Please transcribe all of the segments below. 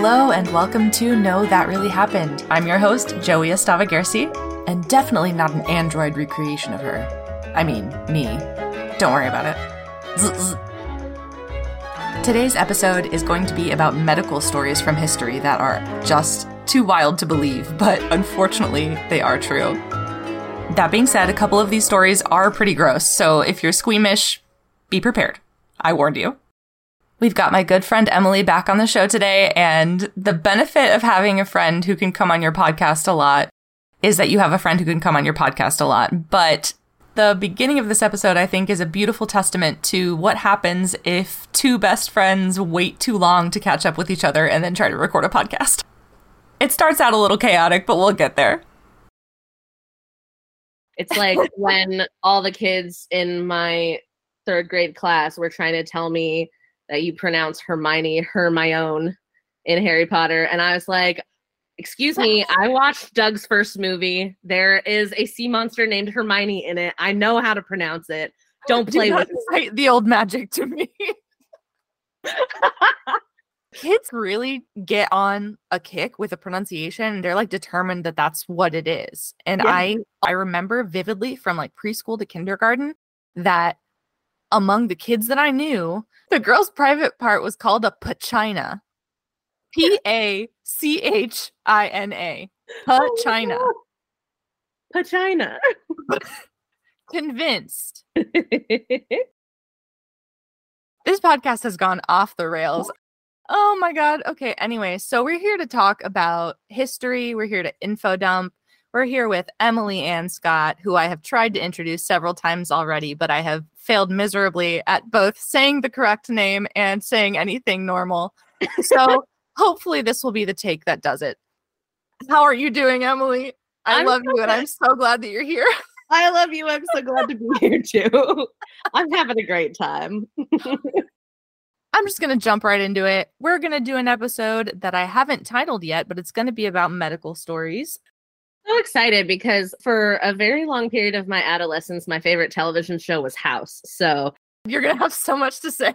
Hello, and welcome to Know That Really Happened. I'm your host, Jowi Estava Gersi, and definitely not an android recreation of her. I mean, me. Don't worry about it. Zzz. Today's episode is going to be about medical stories from history that are just too wild to believe, but unfortunately, they are true. That being said, a couple of these stories are pretty gross, so if you're squeamish, be prepared. I warned you. We've got my good friend Emily back on the show today, and the benefit of having a friend who can come on your podcast a lot is that you have a friend who can come on your podcast a lot. But the beginning of this episode, I think, is a beautiful testament to what happens if two best friends wait too long to catch up with each other and then try to record a podcast. It starts out a little chaotic, but we'll get there. It's like when all the kids in my third grade class were trying to tell me that you pronounce Hermione Hermione in Harry Potter. And I was like, excuse me, I watched Doug's first movie. There is a sea monster named Hermione in it. I know how to pronounce it. Oh, Don't play Do with the old magic to me. Kids really get on a kick with a pronunciation and they're like determined that that's what it is. And Yeah. I I remember vividly from like preschool to kindergarten that among the kids that I knew, the girl's private part was called a pachina. P A C H I N A. Oh pachina. Pachina. Convinced. This podcast has gone off the rails. Oh my God. Okay. Anyway, so we're here to talk about history. We're here to info dump. We're here with Emily Ann Scott, who I have tried to introduce several times already, but I have failed miserably at both saying the correct name and saying anything normal. So hopefully this will be the take that does it. How are you doing, Emily? I I'm love so you and I'm so glad that you're here. I love you. I'm so glad to be here too. I'm having a great time. I'm just going to jump right into it. We're going to do an episode that I haven't titled yet, but it's going to be about medical stories. So excited because for a very long period of my adolescence, my favorite television show was House. So You're going to have so much to say.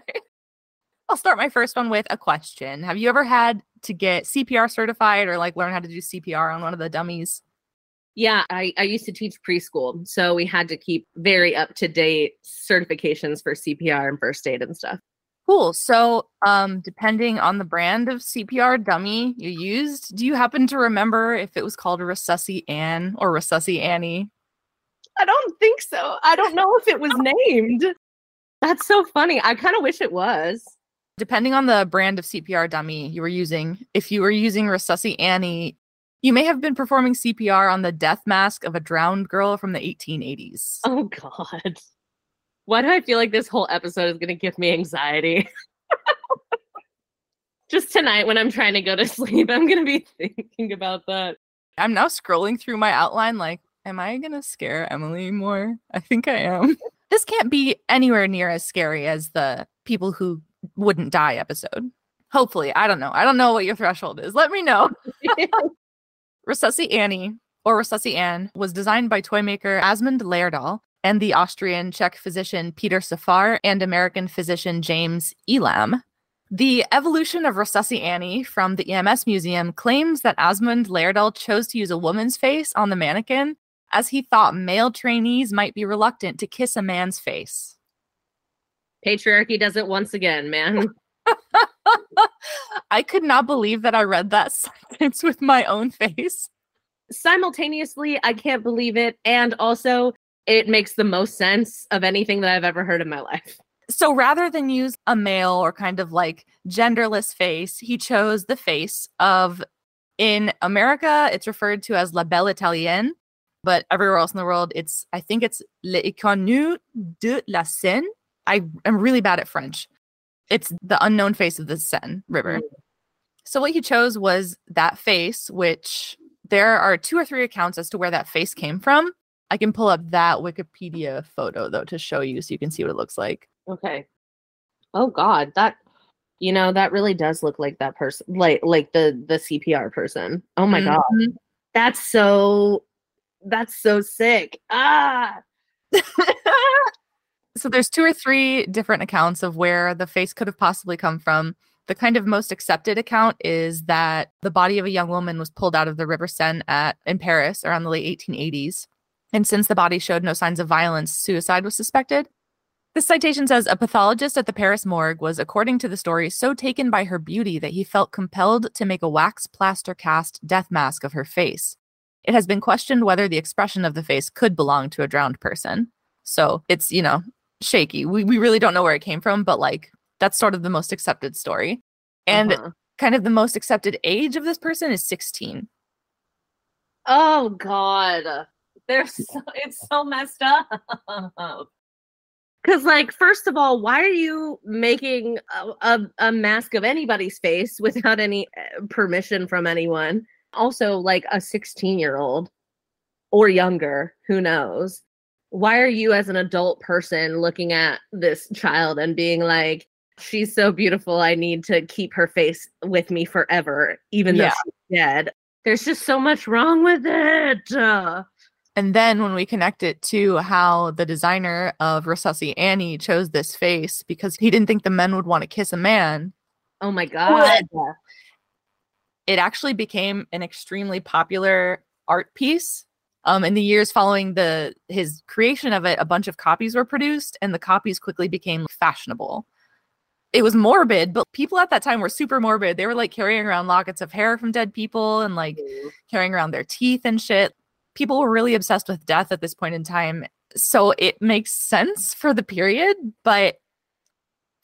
I'll start my first one with a question. Have you ever had to get CPR certified or like learn how to do CPR on one of the dummies? Yeah, I, I used to teach preschool, so we had to keep very up to date certifications for CPR and first aid and stuff. Cool. So, um, depending on the brand of CPR dummy you used, do you happen to remember if it was called Resusci Ann or Resusci Annie? I don't think so. I don't know if it was named. That's so funny. I kind of wish it was. depending on the brand of CPR dummy you were using, if you were using Resusci Annie, you may have been performing CPR on the death mask of a drowned girl from the 1880s. Oh God. Why do I feel like this whole episode is gonna give me anxiety? Just tonight when I'm trying to go to sleep, I'm gonna be thinking about that. I'm now scrolling through my outline like, am I going to scare Emily more? I think I am. this can't be anywhere near as scary as the people who wouldn't die episode. Hopefully. I don't know. I don't know what your threshold is. Let me know. Resusci Annie, or Resusci Anne, was designed by toy maker Asmund Lerdahl and the Austrian Czech physician Peter Safar and American physician James Elam. The evolution of Resusci Annie from the EMS Museum claims that Asmund Lerdahl chose to use a woman's face on the mannequin as he thought male trainees might be reluctant to kiss a man's face. Patriarchy does it once again, man. I could not believe that I read that sentence with my own face. Simultaneously, I can't believe it. And also, it makes the most sense of anything that I've ever heard in my life. So rather than use a male or kind of like genderless face, he chose the face of, in America, it's referred to as La Belle Italienne, but everywhere else in the world, it's, I think it's L'Éconnu de la Seine. I am really bad at French. It's the unknown face of the Seine River. Mm. So what he chose was that face, which there are two or three accounts as to where that face came from. I can pull up that Wikipedia photo though to show you so you can see what it looks like. Okay. Oh God, that you know that really does look like that person, like like the the CPR person. Oh my God, Mhm. that's so that's so sick. Ah, so there's two or three different accounts of where the face could have possibly come from. The kind of most accepted account is that the body of a young woman was pulled out of the River Seine at in Paris around the late 1880s. And since the body showed no signs of violence, suicide was suspected. This citation says a pathologist at the Paris morgue was, according to the story, so taken by her beauty that he felt compelled to make a wax plaster cast death mask of her face. It has been questioned whether the expression of the face could belong to a drowned person. So it's, you know, shaky. We, we really don't know where it came from, but like that's sort of the most accepted story. And uh-huh. kind of the most accepted age of this person is 16. Oh, God. There's so, it's so messed up. Because, like, first of all, why are you making a, a, a, mask of anybody's face without any eh, permission from anyone? Also, like a 16 year old or younger, who knows? Why are you, as an adult person, looking at this child and being like, she's so beautiful, I need to keep her face with me forever, even though yeah. she's dead? There's just so much wrong with it. Uh, and then when we connect it to how the designer of Resusci Annie chose this face because he didn't think the men would want to kiss a man. Oh my god. It actually became an extremely popular art piece. Um, in the years following the his creation of it, a bunch of copies were produced, and the copies quickly became fashionable. It was morbid, but people at that time were super morbid. They were like carrying around lockets of hair from dead people and like mm. carrying around their teeth and shit people were really obsessed with death at this point in time. So it makes sense for the period, but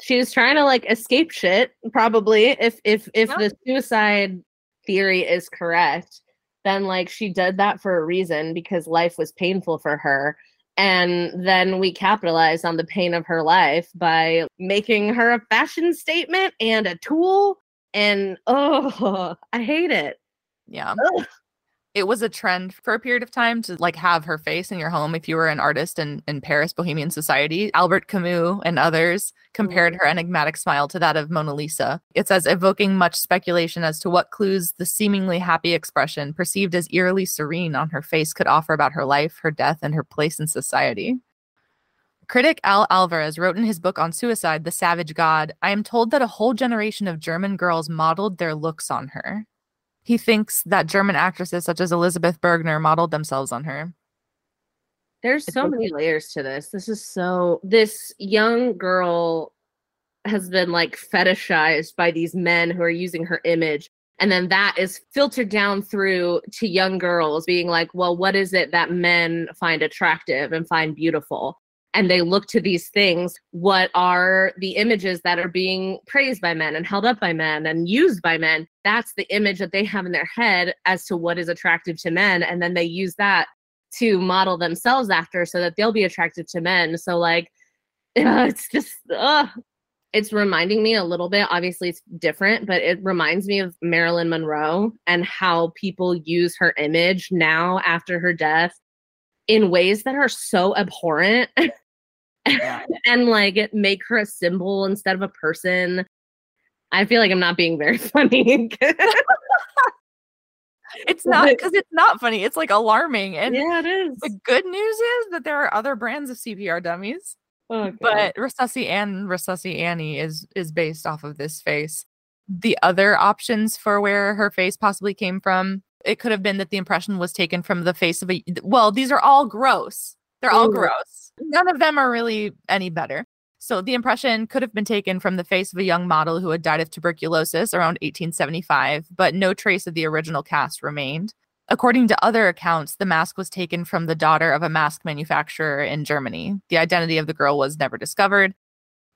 she was trying to like escape shit probably if if if yeah. the suicide theory is correct then like she did that for a reason because life was painful for her and then we capitalized on the pain of her life by making her a fashion statement and a tool and oh i hate it yeah Ugh it was a trend for a period of time to like have her face in your home if you were an artist in, in Paris Bohemian Society. Albert Camus and others compared mm-hmm. her enigmatic smile to that of Mona Lisa. It says evoking much speculation as to what clues the seemingly happy expression, perceived as eerily serene on her face, could offer about her life, her death, and her place in society. Critic Al Alvarez wrote in his book on suicide, The Savage God, I am told that a whole generation of German girls modeled their looks on her. He thinks that German actresses such as Elizabeth Bergner modeled themselves on her. There's so many layers to this. This is so this young girl has been like fetishized by these men who are using her image and then that is filtered down through to young girls being like well what is it that men find attractive and find beautiful and they look to these things what are the images that are being praised by men and held up by men and used by men? That's the image that they have in their head as to what is attractive to men and then they use that to model themselves after so that they'll be attractive to men. So like it's just uh, it's reminding me a little bit obviously it's different but it reminds me of marilyn monroe and how people use her image now after her death in ways that are so abhorrent yeah. and like make her a symbol instead of a person. I feel like I'm not being very funny. it's not because it's not funny. It's like alarming. And yeah, it is. The good news is that there are other brands of CPR dummies. Oh, but Resusci and Resusci Annie is is based off of this face. The other options for where her face possibly came from it could have been that the impression was taken from the face of a well these are all gross. They're all Ooh. gross. None of them are really any better. So the impression could have been taken from the face of a young model who had died of tuberculosis around 1875 but no trace of the original cast remained. According to other accounts the mask was taken from the daughter of a mask manufacturer in germany. The identity of the girl was never discovered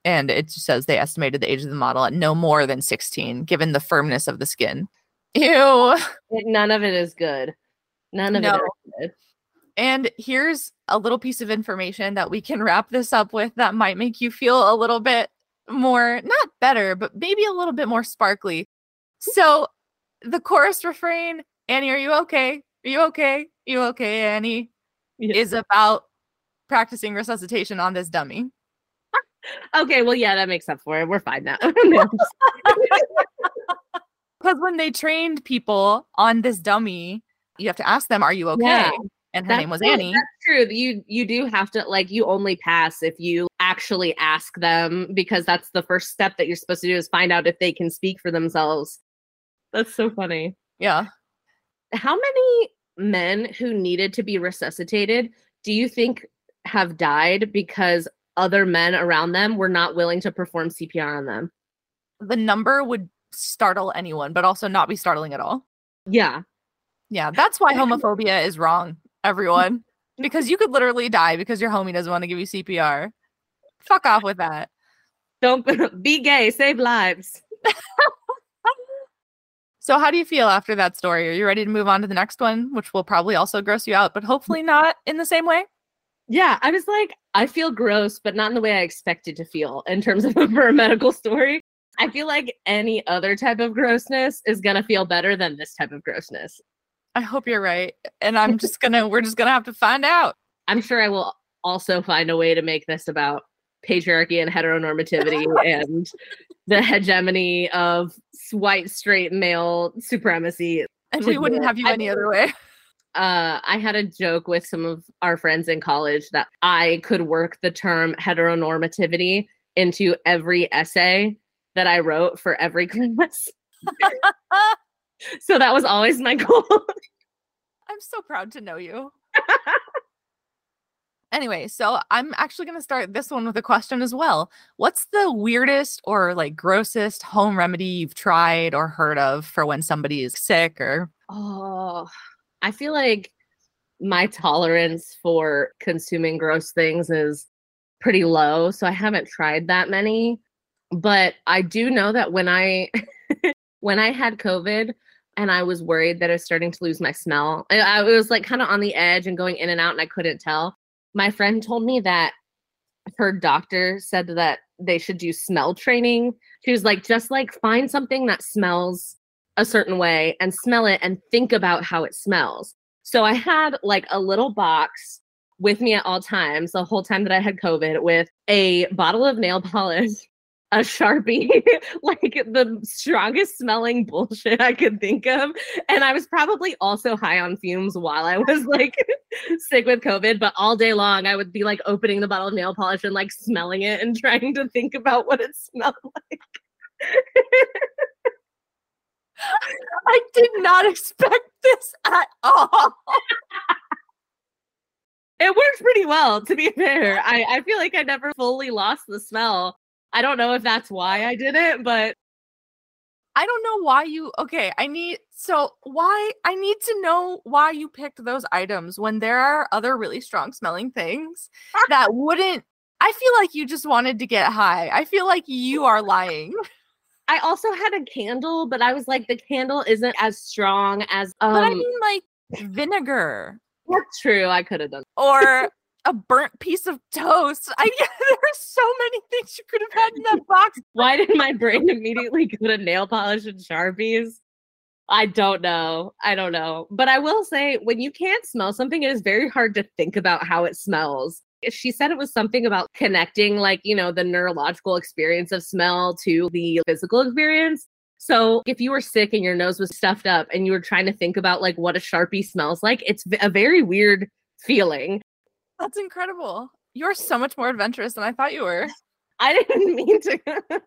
and it says they estimated the age of the model at no more than 16 given the firmness of the skin Ew. None of it is good. None of no. it is good. And here's a little piece of information that we can wrap this up with that might make you feel a little bit more, not better, but maybe a little bit more sparkly. So the chorus refrain, Annie, are you okay? Are you okay? Are you okay, Annie? Yes. Is about practicing resuscitation on this dummy. okay, well, yeah, that makes up for it. We're fine now. Because when they trained people on this dummy, you have to ask them, Are you okay? Yeah. and her That's name was true- Annie. That's true. You you do have to like you only pass if you actually ask them because that's the first step that you're supposed to do is find out if they can speak for themselves. That's so funny. Yeah. How many men who needed to be resuscitated do you think have died because other men around them were not willing to perform CPR on them? The number would startle anyone, but also not be startling at all. Yeah. Yeah, that's why homophobia is wrong, everyone. Because you could literally die because your homie doesn't want to give you CPR. Fuck off with that. Don't be gay, save lives. So, how do you feel after that story? Are you ready to move on to the next one, which will probably also gross you out, but hopefully mm. not in the same way? Yeah, I was like, I feel gross, but not in the way I expected to feel in terms of for a medical story. I feel like any other type of grossness is gonna feel better than this type of grossness. I hope you're right. And I'm just gonna, we're just gonna have to find out. I'm sure I will also find a way to make this about patriarchy and heteronormativity and the hegemony of white straight male supremacy. And we wouldn't have you any other way. Uh, I had a joke with some of our friends in college that I could work the term heteronormativity into every essay that I wrote for every class. so that was always my goal. I'm so proud to know you. anyway, so I'm actually going to start this one with a question as well. What's the weirdest or like grossest home remedy you've tried or heard of for when somebody is sick or Oh, I feel like my tolerance for consuming gross things is pretty low. So I haven't tried that many. But I do know that when I when I had COVID and I was worried that I was starting to lose my smell, I, I was like kind of on the edge and going in and out and I couldn't tell. My friend told me that her doctor said that they should do smell training. She was like, just like find something that smells a certain way and smell it and think about how it smells. So I had like a little box with me at all times, the whole time that I had COVID, with a bottle of nail polish, a Sharpie, like the strongest smelling bullshit I could think of. And I was probably also high on fumes while I was like sick with COVID, but all day long I would be like opening the bottle of nail polish and like smelling it and trying to think about what it smelled like. I did not expect this at all. It works pretty well, to be fair. I, I feel like I never fully lost the smell. I don't know if that's why I did it, but I don't know why you okay, I need so why I need to know why you picked those items when there are other really strong smelling things that wouldn't I feel like you just wanted to get high. I feel like you are lying. I also had a candle, but I was like, the candle isn't as strong as um But I mean like vinegar that's true. I could have done or a burnt piece of toast. I there are so many things you could have had in that box. why did my brain immediately go to nail polish and sharpies? I don't know. I don't know. But I will say, when you can't smell something, it is very hard to think about how it smells. She said it was something about connecting, like, you know, the neurological experience of smell to the physical experience. So if you were sick and your nose was stuffed up and you were trying to think about like what a Sharpie smells like, it's a very weird feeling. That's incredible. You're so much more adventurous than I thought you were. I didn't mean to.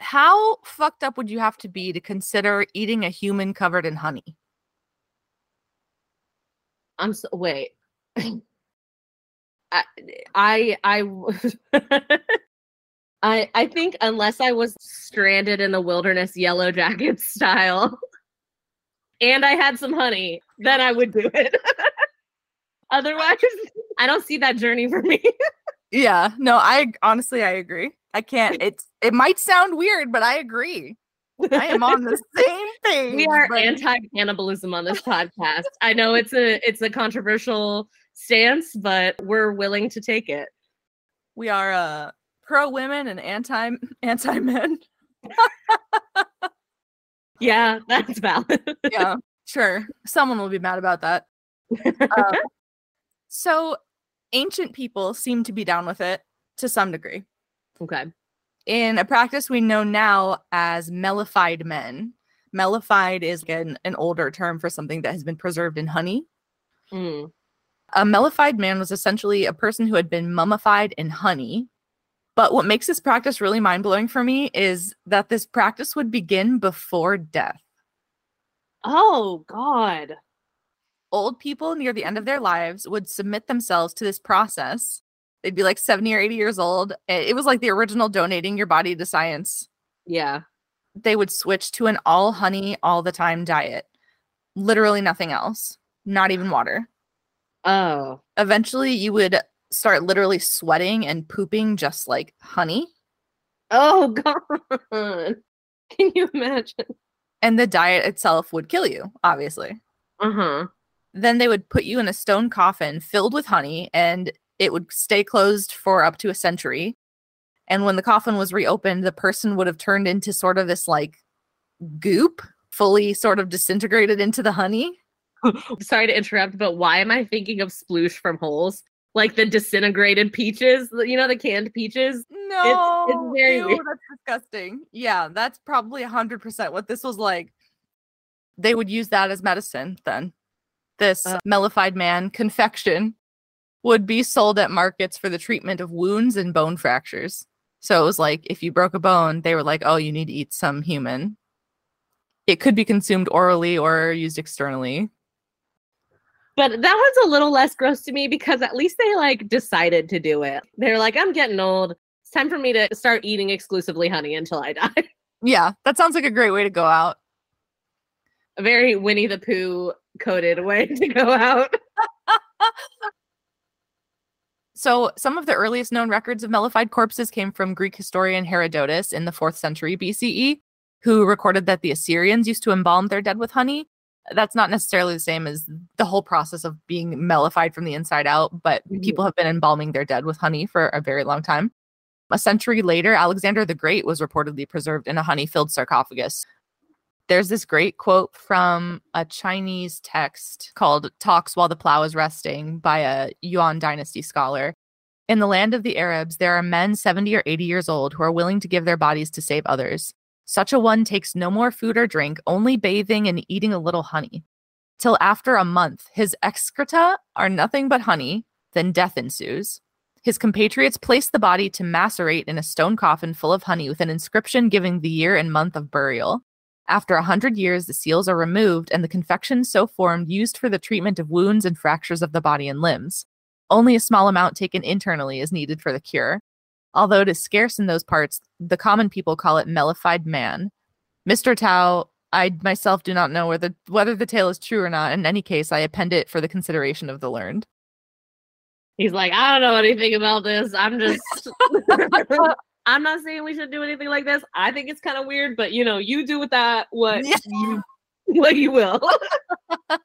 How fucked up would you have to be to consider eating a human covered in honey? I'm so wait. I I I I I think unless I was stranded in the wilderness yellow jacket style and I had some honey, then I would do it. Otherwise, I don't see that journey for me. Yeah, no, I honestly I agree. I can't. It's it might sound weird, but I agree. I am on the same thing. we are but- anti-cannibalism on this podcast. I know it's a it's a controversial stance, but we're willing to take it. we are uh pro women and anti anti men. Yeah, that's valid. yeah, sure. Someone will be mad about that. Um, so ancient people seem to be down with it to some degree. okay. in a practice we know now as mellified men. Mellified is an, an older term for something that has been preserved in honey. Mm. A mellified man was essentially a person who had been mummified in honey. But what makes this practice really mind blowing for me is that this practice would begin before death. Oh, God. Old people near the end of their lives would submit themselves to this process. They'd be like 70 or 80 years old. It was like the original donating your body to science. Yeah. They would switch to an all honey, all the time diet. Literally nothing else, not even water. Oh. Eventually, you would start literally sweating and pooping just like honey. Oh, God. Can you imagine? And the diet itself would kill you, obviously. Uh huh. Then they would put you in a stone coffin filled with honey and it would stay closed for up to a century. And when the coffin was reopened, the person would have turned into sort of this like goop, fully sort of disintegrated into the honey. Sorry to interrupt, but why am I thinking of sploosh from holes? Like the disintegrated peaches, you know, the canned peaches. No, it's, it's very ew, that's disgusting. Yeah, that's probably hundred percent what this was like. They would use that as medicine then. This Uh. mellified man confection would be sold at markets for the treatment of wounds and bone fractures. So it was like if you broke a bone, they were like, "Oh, you need to eat some human." It could be consumed orally or used externally. But that one's a little less gross to me because at least they like decided to do it. They're like, I'm getting old. It's time for me to start eating exclusively honey until I die. Yeah, that sounds like a great way to go out. a very Winnie the Pooh coded way to go out. So, some of the earliest known records of mellified corpses came from Greek historian Herodotus in the 4th century BCE, who recorded that the Assyrians used to embalm their dead with honey. That's not necessarily the same as the whole process of being mellified from the inside out, but Mhm. people have been embalming their dead with honey for a very long time. A century later, Alexander the Great was reportedly preserved in a honey filled sarcophagus. There's this great quote from a Chinese text called Talks While the Plow is Resting by a Yuan Dynasty scholar. In the land of the Arabs, there are men 70 or 80 years old who are willing to give their bodies to save others. Such a one takes no more food or drink, only bathing and eating a little honey. Till after a month, his excreta are nothing but honey, then death ensues. His compatriots place the body to macerate in a stone coffin full of honey with an inscription giving the year and month of burial. After a hundred years, the seals are removed and the confection so formed used for the treatment of wounds and fractures of the body and limbs. Only a small amount taken internally is needed for the cure. Although it is scarce in those parts, the common people call it mellified man. Mr. Tao, I myself do not know whether whether the tale is true or not. In any case, I append it for the consideration of the learned. He's like, I don't know anything about this. I'm just I'm not saying we should do anything like this. I think it's kind of weird, but you know, you do with that what Yeah. you what you will.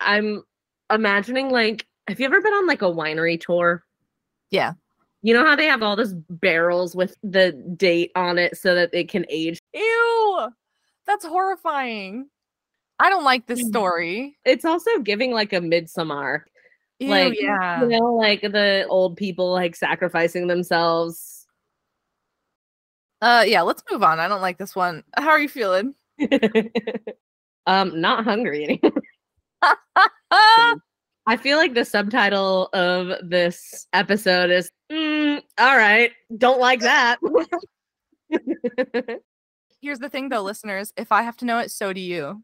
I'm imagining like have you ever been on like a winery tour? Yeah. You know how they have all those barrels with the date on it so that it can age? Ew, that's horrifying. I don't like this Mm. story. It's also giving like a Midsommar. Ew, like yeah. you know, like the old people like sacrificing themselves. Uh, yeah. Let's move on. I don't like this one. How are you feeling? um, not hungry anymore. I feel like the subtitle of this episode is "Mm, all right, don't like that. Here's the thing, though, listeners. If I have to know it, so do you.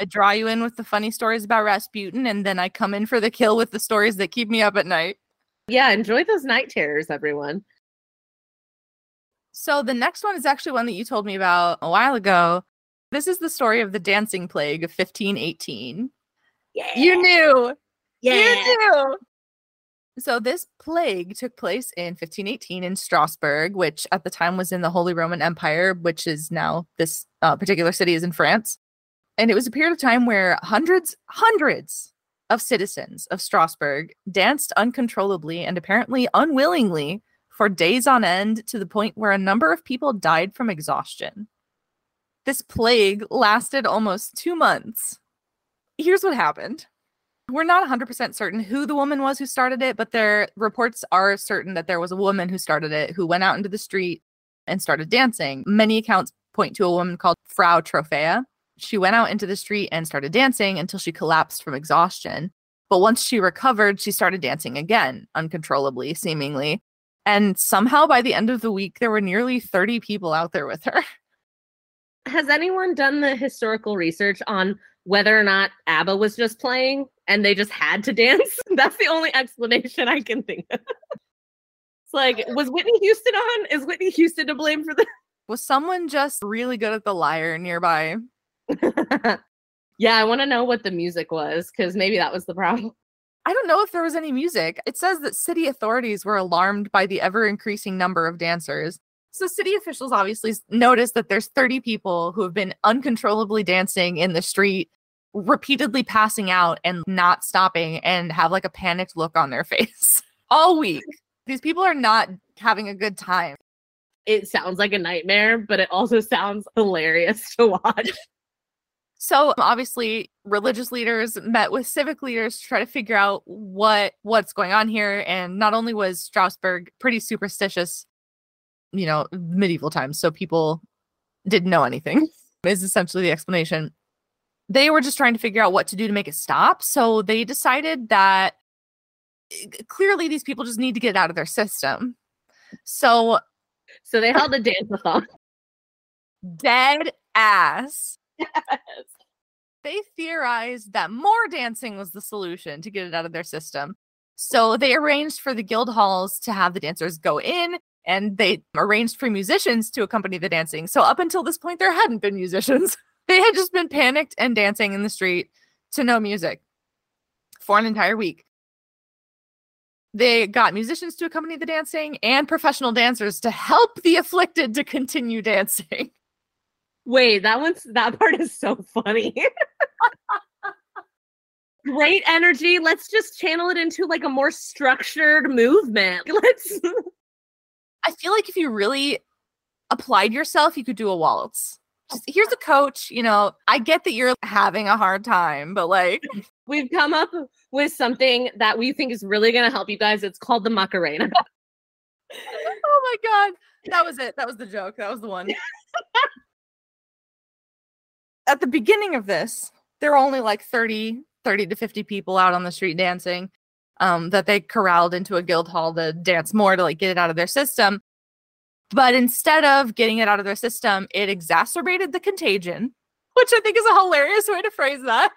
I draw you in with the funny stories about Rasputin, and then I come in for the kill with the stories that keep me up at night. yeah, enjoy those night terrors, everyone. So the next one is actually one that you told me about a while ago. This is the story of the dancing plague of 1518. Yeah. You knew. yeah. You knew. So this plague took place in 1518 in Strasbourg, which at the time was in the Holy Roman Empire, which is now this uh, particular city is in France. And it was a period of time where hundreds, hundreds of citizens of Strasbourg danced uncontrollably and apparently unwillingly for days on end to the point where a number of people died from exhaustion. This plague lasted almost two months. Here's what happened. We're not 100% certain who the woman was who started it, but their reports are certain that there was a woman who started it who went out into the street and started dancing. Many accounts point to a woman called Frau Troffea. She went out into the street and started dancing until she collapsed from exhaustion. But once she recovered, she started dancing again, uncontrollably, seemingly. And somehow by the end of the week, there were nearly 30 people out there with her. Has anyone done the historical research on whether or not ABBA was just playing and they just had to dance? That's the only explanation I can think of. it's like, was Whitney Houston on? Is Whitney Houston to blame for this? Was someone just really good at the lyre nearby? yeah, I want to know what the music was because maybe that was the problem. I don't know if there was any music. It says that city authorities were alarmed by the ever increasing number of dancers. So city officials obviously noticed that there's 30 people who have been uncontrollably dancing in the street, repeatedly passing out and not stopping and have like a panicked look on their face all week. These people are not having a good time. It sounds like a nightmare, but it also sounds hilarious to watch. So obviously religious leaders met with civic leaders to try to figure out what what's going on here and not only was Strasbourg pretty superstitious you know medieval times so people didn't know anything is essentially the explanation. They were just trying to figure out what to do to make it stop so they decided that eh, clearly these people just need to get out of their system. So so they held a dance-a-thon. Dead ass Yes. They theorized that more dancing was the solution to get it out of their system. So they arranged for the guild halls to have the dancers go in and they arranged for musicians to accompany the dancing. So up until this point, there hadn't been musicians. They had just been panicked and dancing in the street to no music for an entire week. They got musicians to accompany the dancing and professional dancers to help the afflicted to continue dancing. Wait, that one's that part is so funny. Great energy. Let's just channel it into like a more structured movement. Let's I feel like if you really applied yourself, you could do a waltz. Just, here's a coach, you know, I get that you're having a hard time, but like we've come up with something that we think is really going to help you guys. It's called the Macarena. oh my god. That was it. That was the joke. That was the one at the beginning of this, there were only like 30, 30 to 50 people out on the street dancing um, that they corralled into a guild hall to dance more to like get it out of their system. But instead of getting it out of their system, it exacerbated the contagion, which I think is a hilarious way to phrase that.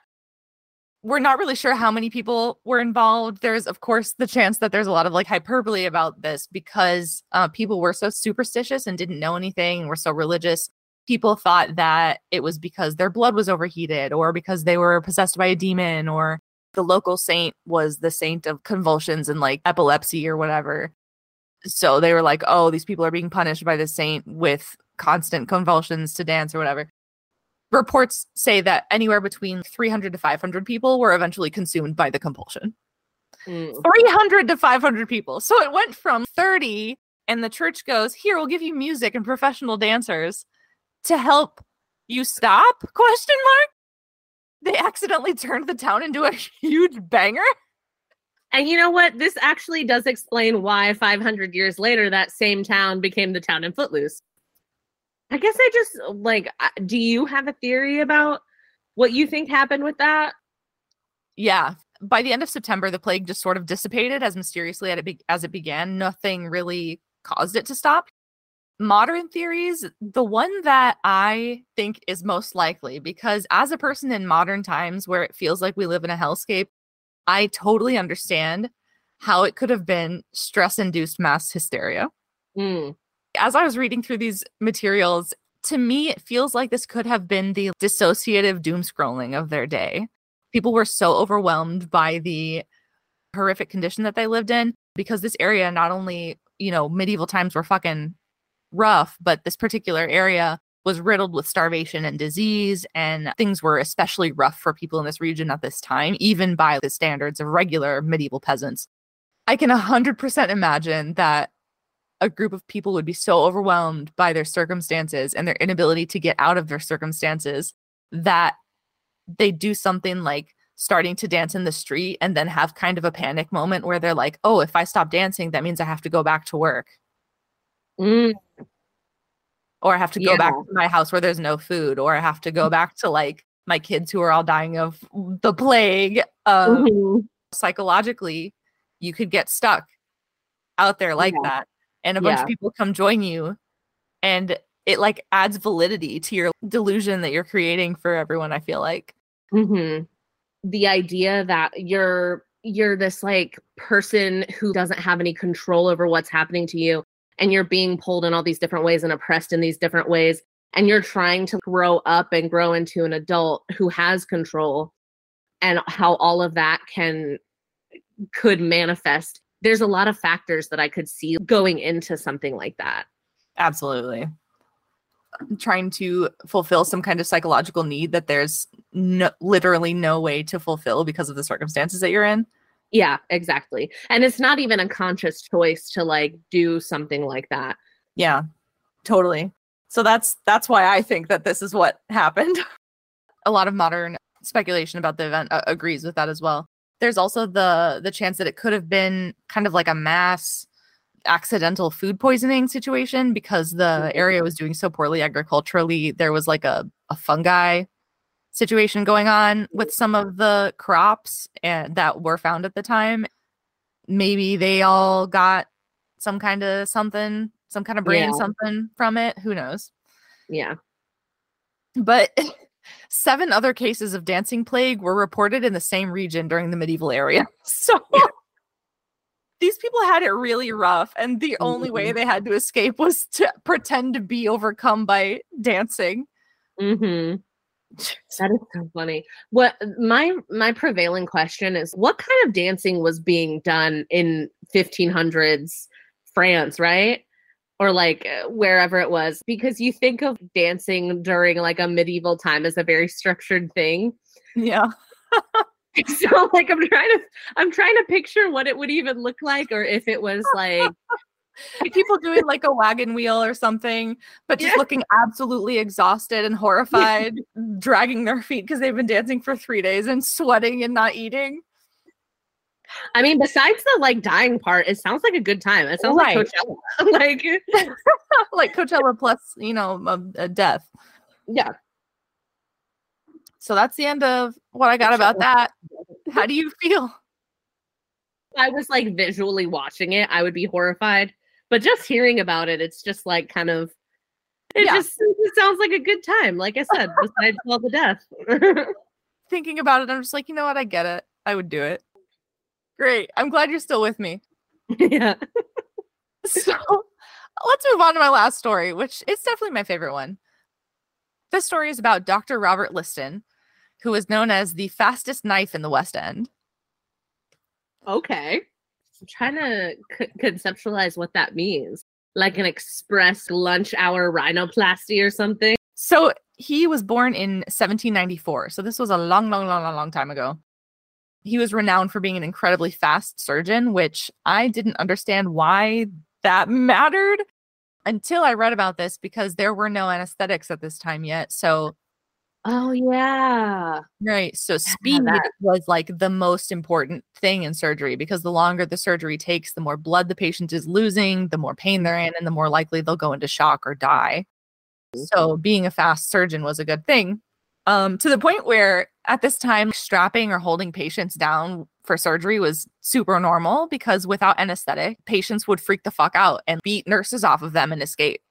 We're not really sure how many people were involved. There's, of course, the chance that there's a lot of like hyperbole about this because uh, people were so superstitious and didn't know anything and were so religious people thought that it was because their blood was overheated or because they were possessed by a demon or the local saint was the saint of convulsions and like epilepsy or whatever. So they were like, oh, these people are being punished by the saint with constant convulsions to dance or whatever. Reports say that anywhere between 300 to 500 people were eventually consumed by the compulsion. Mm. 300 to 500 people. So it went from 30 and the church goes, "Here, we'll give you music and professional dancers." To help you stop? Question mark. They accidentally turned the town into a huge banger. And you know what? This actually does explain why 500 years later that same town became the town in Footloose. I guess I just like do you have a theory about what you think happened with that? Yeah. By the end of September, the plague just sort of dissipated as mysteriously as it began. Nothing really caused it to stop modern theories, the one that I think is most likely, because as a person in modern times where it feels like we live in a hellscape, I totally understand how it could have been stress induced mass hysteria. Mm. As I was reading through these materials, to me, it feels like this could have been the dissociative doom scrolling of their day. People were so overwhelmed by the horrific condition that they lived in because this area not only, you know, medieval times were fucking rough, but this particular area was riddled with starvation and disease, and things were especially rough for people in this region at this time, even by the standards of regular medieval peasants. I can 100% imagine that a group of people would be so overwhelmed by their circumstances and their inability to get out of their circumstances that they do something like starting to dance in the street and then have kind of a panic moment where they're like, oh, if I stop dancing, that means I have to go back to work. Mm. or I have to go back to my house where there's no food, or I have to go back to like my kids who are all dying of the plague. Um, Mhm. Psychologically, you could get stuck out there like Yeah. that, and a bunch Yeah. of people come join you, and it like adds validity to your delusion that you're creating for everyone. I feel like. Mhm. The idea that you're you're this like person who doesn't have any control over what's happening to you and you're being pulled in all these different ways and oppressed in these different ways and you're trying to grow up and grow into an adult who has control and how all of that can could manifest there's a lot of factors that i could see going into something like that Absolutely. Trying to fulfill some kind of psychological need that there's no, literally no way to fulfill because of the circumstances that you're in. Yeah exactly and it's not even a conscious choice to like do something like that Yeah, totally. So that's that's why I think that this is what happened. A lot of modern speculation about the event uh, agrees with that as well. There's also the the chance that it could have been kind of like a mass accidental food poisoning situation because the area was doing so poorly agriculturally. There was like a, a fungi situation going on with some of the crops and that were found at the time. Maybe they all got some kind of something, some kind of brain Yeah. something from it. Who knows? yeah But seven other cases of dancing plague were reported in the same region during the medieval era. So these people had it really rough, and the only way Mhm. they had to escape was to pretend to be overcome by dancing. Mm-hmm. That is so funny. What my my prevailing question is what kind of dancing was being done in 1500s France, right? Or like wherever it was because you think of dancing during like a medieval time as a very structured thing. Yeah. So like I'm trying to I'm trying to picture what it would even look like or if it was Like people doing like a wagon wheel or something, but just Yeah. looking absolutely exhausted and horrified, dragging their feet because they've been dancing for three days and sweating and not eating. I mean besides the like dying part, it sounds like a good time. It sounds Right. like Coachella. like like Coachella plus, you know, a, a death. yeah. So that's the end of what I got about that. How do you feel? I was like visually watching it, I would be horrified. But just hearing about it, it's just like kind of it Yeah. just it sounds like a good time. Like I said, besides all the death. Thinking about it, I'm just like, you know what? I get it. I would do it. Great. I'm glad you're still with me. yeah. So let's move on to my last story, which is definitely my favorite one. This story is about Dr. Robert Liston, who is known as the fastest knife in the West End. Okay. Trying to c- conceptualize what that means. Like an express lunch hour rhinoplasty or something. So he was born in 1794. So this was a long, long, long, long, long time ago. He was renowned for being an incredibly fast surgeon, which I didn't understand why that mattered until I read about this because there were no anesthetics at this time yet. So Oh yeah. Right. So speed was like the most important thing in surgery because the longer the surgery takes, the more blood the patient is losing, the more pain they're in, and the more likely they'll go into shock or die. So being a fast surgeon was a good thing. Um, to the point where at this time, strapping or holding patients down for surgery was super normal because without anesthetic, patients would freak the fuck out and beat nurses off of them and escape.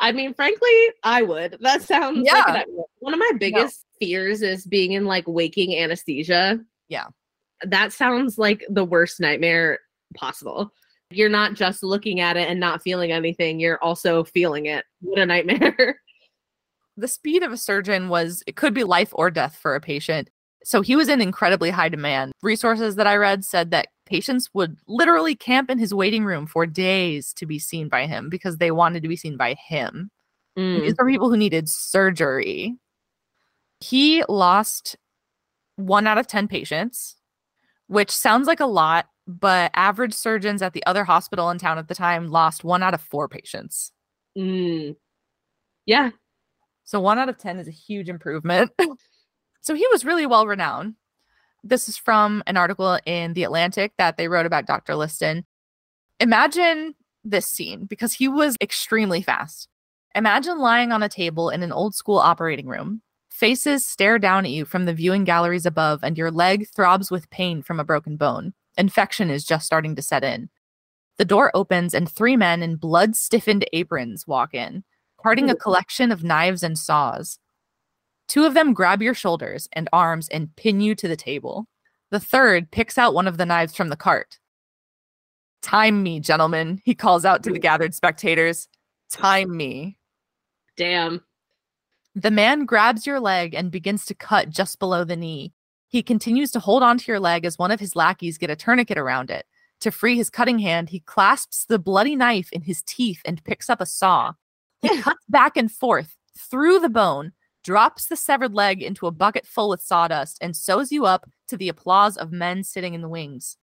I mean, frankly, I would. That sounds Yeah. idea. one of my biggest fears is being in like waking anesthesia. Yeah. That sounds like the worst nightmare possible. You're not just looking at it and not feeling anything, you're also feeling it. What a nightmare. the speed of a surgeon was it could be life or death for a patient. So he was in incredibly high demand. Resources that I read said that patients would literally camp in his waiting room for days to be seen by him because they wanted to be seen by him. Mm. These are people who needed surgery. He lost one out of 10 patients, which sounds like a lot, but average surgeons at the other hospital in town at the time lost one out of four patients. Mm. Yeah. So one out of 10 is a huge improvement. so he was really well renowned. This is from an article in The Atlantic that they wrote about Dr. Liston. Imagine this scene because he was extremely fast. Imagine lying on a table in an old school operating room. Faces stare down at you from the viewing galleries above, and your leg throbs with pain from a broken bone. Infection is just starting to set in. The door opens, and three men in blood stiffened aprons walk in, carting a collection of knives and saws. Two of them grab your shoulders and arms and pin you to the table. The third picks out one of the knives from the cart. Time me, gentlemen, he calls out to the gathered spectators. Time me. Damn. The man grabs your leg and begins to cut just below the knee. He continues to hold onto your leg as one of his lackeys get a tourniquet around it. To free his cutting hand, he clasps the bloody knife in his teeth and picks up a saw. He cuts back and forth through the bone, drops the severed leg into a bucket full with sawdust, and sews you up to the applause of men sitting in the wings.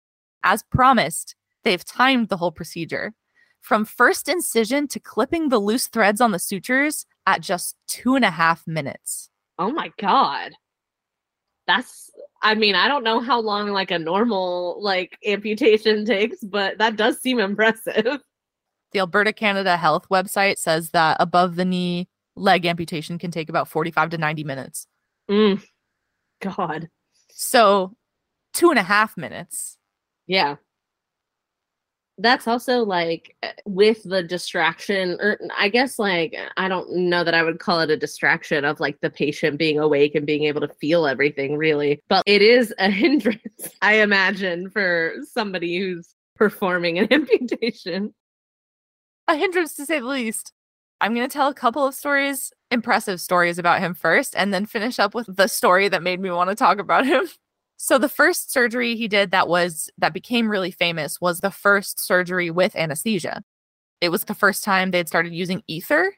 As promised, they've timed the whole procedure. From first incision to clipping the loose threads on the sutures at just two and a half minutes. Oh my god. That's I mean, I don't know how long like a normal like amputation takes, but that does seem impressive. The Alberta Canada Health website says that above the knee leg amputation can take about 45 to 90 minutes. Mm. God. So two and a half minutes. Yeah. That's also like eh, with the distraction, or I guess like I don't know that I would call it a distraction of like the patient being awake and being able to feel everything really, but it is a hindrance, I imagine, for somebody who's performing an amputation. A hindrance to say the least. I'm going to tell a couple of stories, impressive stories about him first, and then finish up with the story that made me want to talk about him. So the first surgery he did that was that became really famous was the first surgery with anesthesia. It was the first time they'd started using ether.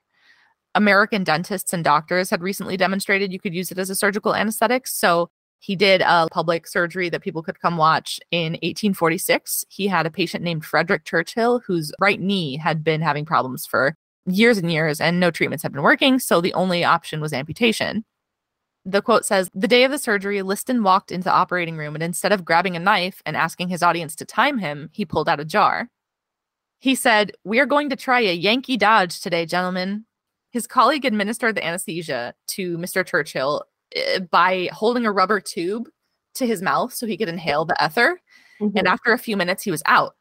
American dentists and doctors had recently demonstrated you could use it as a surgical anesthetic. So he did a public surgery that people could come watch in 1846. He had a patient named Frederick Churchill whose right knee had been having problems for years and years and no treatments had been working. So the only option was amputation. The quote says The day of the surgery, Liston walked into the operating room and instead of grabbing a knife and asking his audience to time him, he pulled out a jar. He said, We are going to try a Yankee Dodge today, gentlemen. His colleague administered the anesthesia to Mr. Churchill uh, by holding a rubber tube to his mouth so he could inhale the ether. Mm-hmm. And after a few minutes, he was out.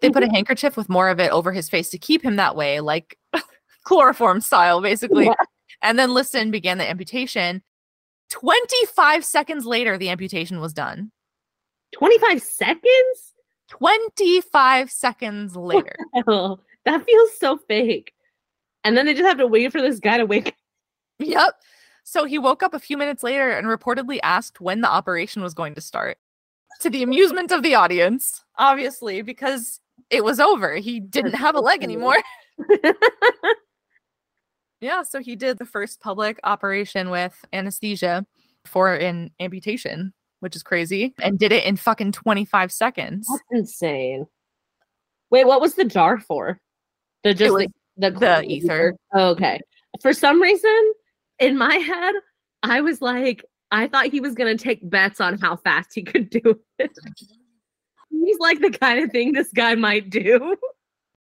They put a mm-hmm. handkerchief with more of it over his face to keep him that way, like chloroform style, basically. Yeah. And then Liston began the amputation. 25 seconds later, the amputation was done. 25 seconds? 25 seconds later. Wow. That feels so fake. And then they just have to wait for this guy to wake up. Yep. So he woke up a few minutes later and reportedly asked when the operation was going to start. To the amusement of the audience, obviously, because it was over. He didn't have a leg anymore. Yeah, so he did the first public operation with anesthesia for an amputation, which is crazy, and did it in fucking 25 seconds. That's insane. Wait, what was the jar for? The just the, the, the ether. Oh, okay. For some reason, in my head, I was like, I thought he was gonna take bets on how fast he could do it. He's like the kind of thing this guy might do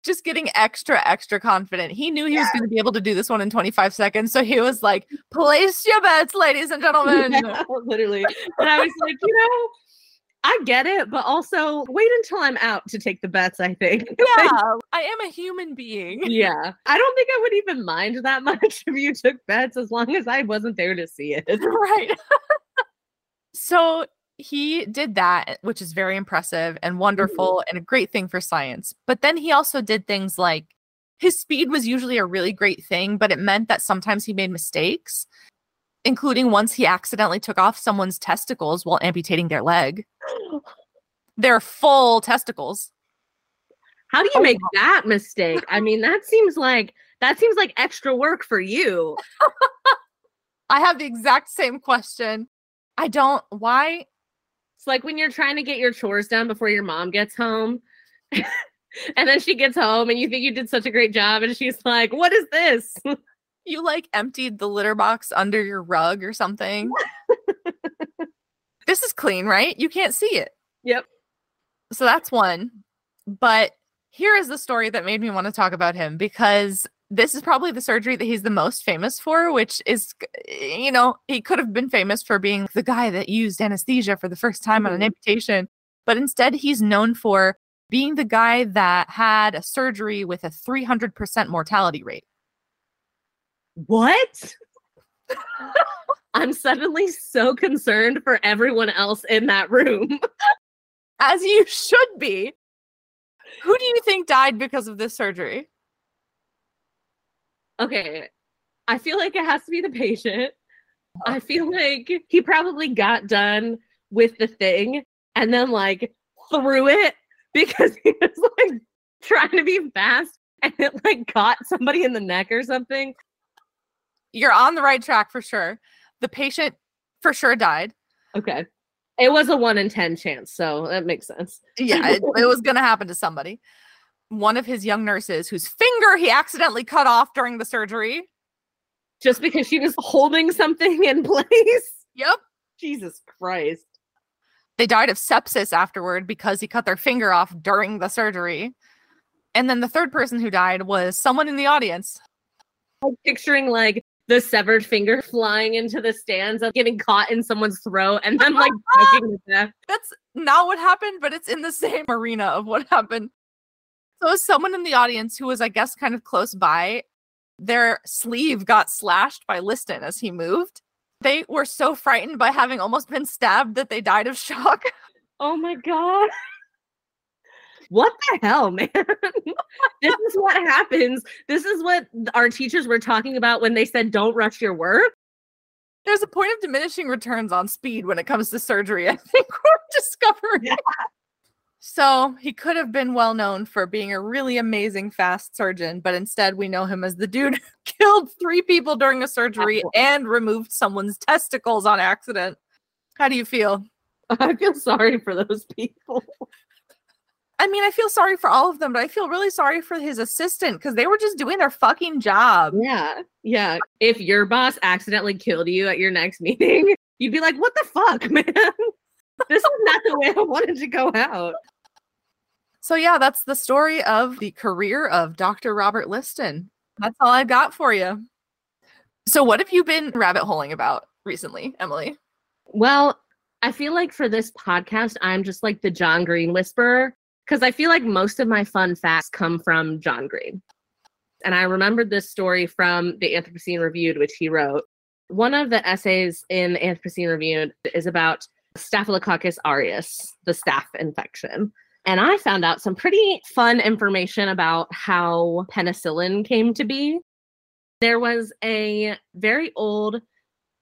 just getting extra, extra confident. He knew he yeah. was going to be able to do this one in 25 seconds. So he was like, place your bets, ladies and gentlemen. Yeah, literally. And I was like, you know, I get it, but also wait until I'm out to take the bets, I think. Yeah, I am a human being. Yeah. I don't think I would even mind that much if you took bets as long as I wasn't there to see it. Right. so he did that, which is very impressive and wonderful mm-hmm. and a great thing for science. But then he also did things like his speed was usually a really great thing, but it meant that sometimes he made mistakes, including once he accidentally took off someone's testicles while amputating their leg. Their full testicles. How do you make that mistake? I mean, that seems like that seems like extra work for you. I have the exact same question. I don't why it's like when you're trying to get your chores done before your mom gets home. and then she gets home and you think you did such a great job and she's like, "What is this?" You like emptied the litter box under your rug or something. this is clean, right? You can't see it. Yep. So that's one. But here is the story that made me want to talk about him because this is probably the surgery that he's the most famous for, which is, you know, he could have been famous for being the guy that used anesthesia for the first time on an Mhm. amputation, but instead he's known for being the guy that had a surgery with a 300% mortality rate. What? I'm suddenly so concerned for everyone else in that room. As you should be. Who do you think died because of this surgery? Okay. I feel like it has to be the patient. Oh. I feel like he probably got done with the thing and then like threw it because he was like trying to be fast and it like caught somebody in the neck or something. You're on the right track for sure. The patient for sure died. Okay. It was a one in 10 chance, so that makes sense. Yeah, it, it was going to happen to somebody. One of his young nurses, whose finger he accidentally cut off during the surgery. Just because she was holding something in place. Yep. Jesus Christ. They died of sepsis afterward because he cut their finger off during the surgery. And then the third person who died was someone in the audience. I'm picturing like the severed finger flying into the stands of getting caught in someone's throat and then like choking to death. That's not what happened, but it's in the same arena of what happened. So, someone in the audience who was, I guess, kind of close by, their sleeve got slashed by Liston as he moved. They were so frightened by having almost been stabbed that they died of shock. Oh my god. What the hell, man? this is what happens. This is what our teachers were talking about when they said don't rush your work. There's a point of diminishing returns on speed when it comes to surgery. I think we're discovering. Yeah. So he could have been well known for being a really amazing fast surgeon, but instead we know him as the dude who killed three people during a surgery and removed someone's testicles on accident. How do you feel? I feel sorry for those people. I mean, I feel sorry for all of them, but I feel really sorry for his assistant because they were just doing their fucking job. Yeah. Yeah. If your boss accidentally killed you at your next meeting, you'd be like, what the fuck, man? this is not the way I wanted to go out. So, yeah, that's the story of the career of Dr. Robert Liston. That's all I've got for you. So, what have you been rabbit holing about recently, Emily? Well, I feel like for this podcast, I'm just like the John Green whisperer because I feel like most of my fun facts come from John Green. And I remembered this story from the Anthropocene Reviewed, which he wrote. One of the essays in Anthropocene Reviewed is about Staphylococcus aureus, the staph infection. And I found out some pretty fun information about how penicillin came to be. There was a very old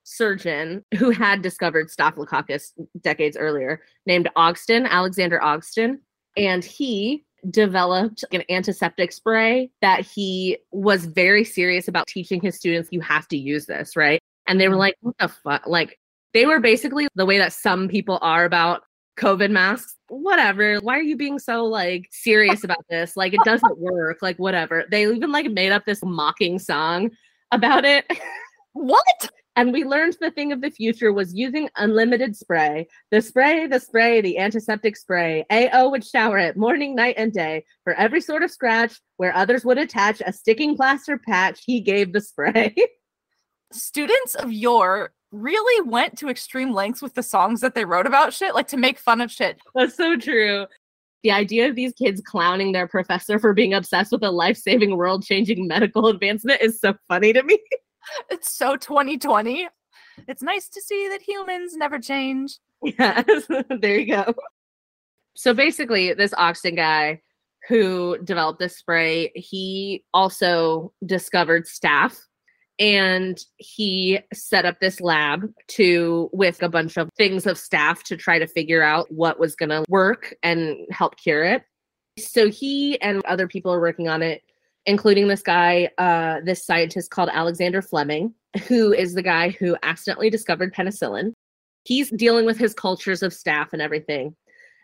surgeon who had discovered Staphylococcus decades earlier named Ogston, Alexander Ogston. And he developed an antiseptic spray that he was very serious about teaching his students you have to use this, right? And they were mm-hmm. like, what the fuck? Like, they were basically the way that some people are about COVID masks. Whatever. Why are you being so like serious about this? Like, it doesn't work. Like, whatever. They even like made up this mocking song about it. What? And we learned the thing of the future was using unlimited spray. The spray, the spray, the antiseptic spray. AO would shower it morning, night, and day. For every sort of scratch where others would attach a sticking plaster patch, he gave the spray. Students of yore really went to extreme lengths with the songs that they wrote about shit, like to make fun of shit. That's so true. The idea of these kids clowning their professor for being obsessed with a life saving, world changing medical advancement is so funny to me. It's so 2020. It's nice to see that humans never change. Yes, there you go. So basically, this Ogston guy who developed this spray, he also discovered staph and he set up this lab to with a bunch of things of staph to try to figure out what was going to work and help cure it. So he and other people are working on it including this guy, uh, this scientist called Alexander Fleming, who is the guy who accidentally discovered penicillin. He's dealing with his cultures of staph and everything.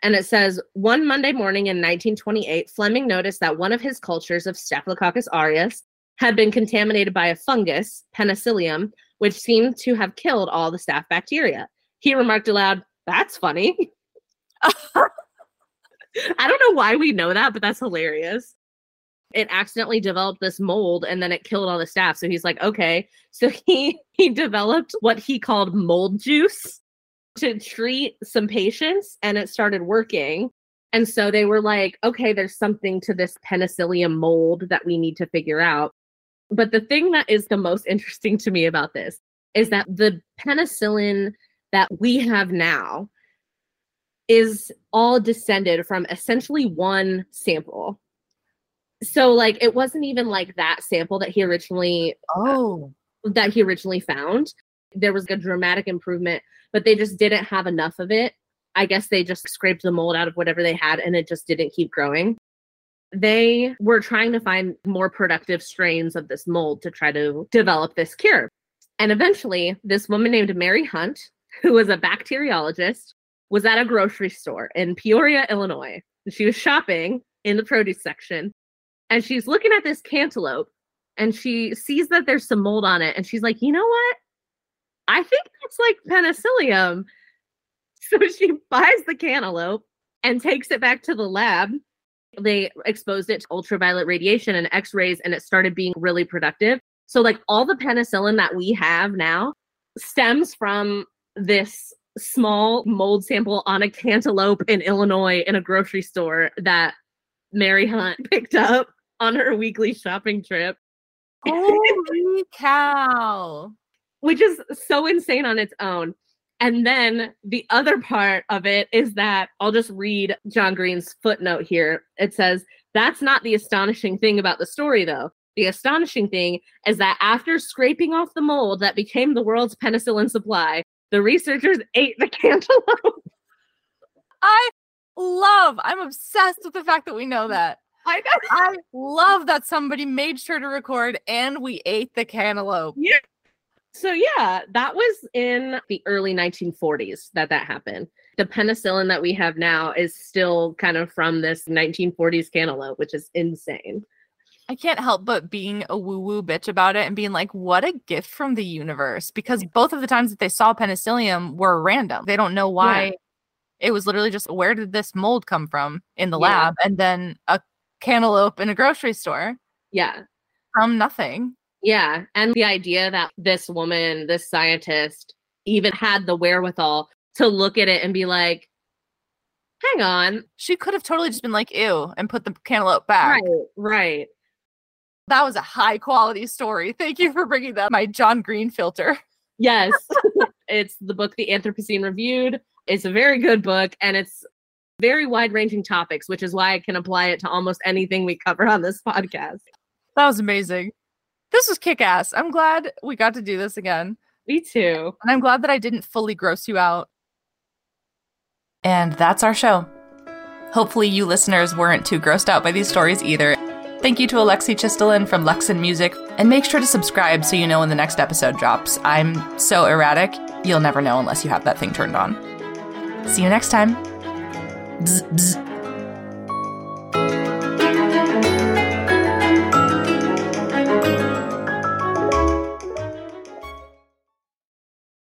And it says one Monday morning in 1928, Fleming noticed that one of his cultures of Staphylococcus aureus had been contaminated by a fungus, penicillium, which seemed to have killed all the staph bacteria. He remarked aloud, That's funny. I don't know why we know that, but that's hilarious. it accidentally developed this mold and then it killed all the staph. So he's like, okay. So he he developed what he called mold juice to treat some patients and it started working. And so they were like, okay, there's something to this penicillium mold that we need to figure out. But the thing that is the most interesting to me about this is that the penicillin that we have now is all descended from essentially one sample. So like it wasn't even like that sample that he originally oh uh, that he originally found. There was a dramatic improvement, but they just didn't have enough of it. I guess they just scraped the mold out of whatever they had and it just didn't keep growing. They were trying to find more productive strains of this mold to try to develop this cure. And eventually, this woman named Mary Hunt, who was a bacteriologist, was at a grocery store in Peoria, Illinois. She was shopping in the produce section and she's looking at this cantaloupe and she sees that there's some mold on it and she's like, you know what? I think that's like penicillium. So she buys the cantaloupe and takes it back to the lab. They exposed it to ultraviolet radiation and x rays, and it started being really productive. So, like, all the penicillin that we have now stems from this small mold sample on a cantaloupe in Illinois in a grocery store that Mary Hunt picked up on her weekly shopping trip. Holy cow. Which is so insane on its own. And then the other part of it is that I'll just read John Green's footnote here. It says, That's not the astonishing thing about the story, though. The astonishing thing is that after scraping off the mold that became the world's penicillin supply, the researchers ate the cantaloupe. I love, I'm obsessed with the fact that we know that. I know. I love that somebody made sure to record and we ate the cantaloupe. Yeah. So yeah, that was in the early 1940s that that happened. The penicillin that we have now is still kind of from this 1940s cantaloupe, which is insane. I can't help but being a woo woo bitch about it and being like, what a gift from the universe. Because both of the times that they saw penicillium were random. They don't know why. Yeah. It was literally just where did this mold come from in the yeah. lab? And then a cantaloupe in a grocery store. Yeah. From nothing. Yeah. And the idea that this woman, this scientist, even had the wherewithal to look at it and be like, hang on. She could have totally just been like, ew, and put the cantaloupe back. Right. Right. That was a high quality story. Thank you for bringing that. My John Green filter. Yes. it's the book The Anthropocene Reviewed. It's a very good book and it's very wide ranging topics, which is why I can apply it to almost anything we cover on this podcast. That was amazing. This was kick ass. I'm glad we got to do this again. Me too. And I'm glad that I didn't fully gross you out. And that's our show. Hopefully, you listeners weren't too grossed out by these stories either. Thank you to Alexi Chistelin from Lexan Music, and make sure to subscribe so you know when the next episode drops. I'm so erratic, you'll never know unless you have that thing turned on. See you next time. Bzz, bzz.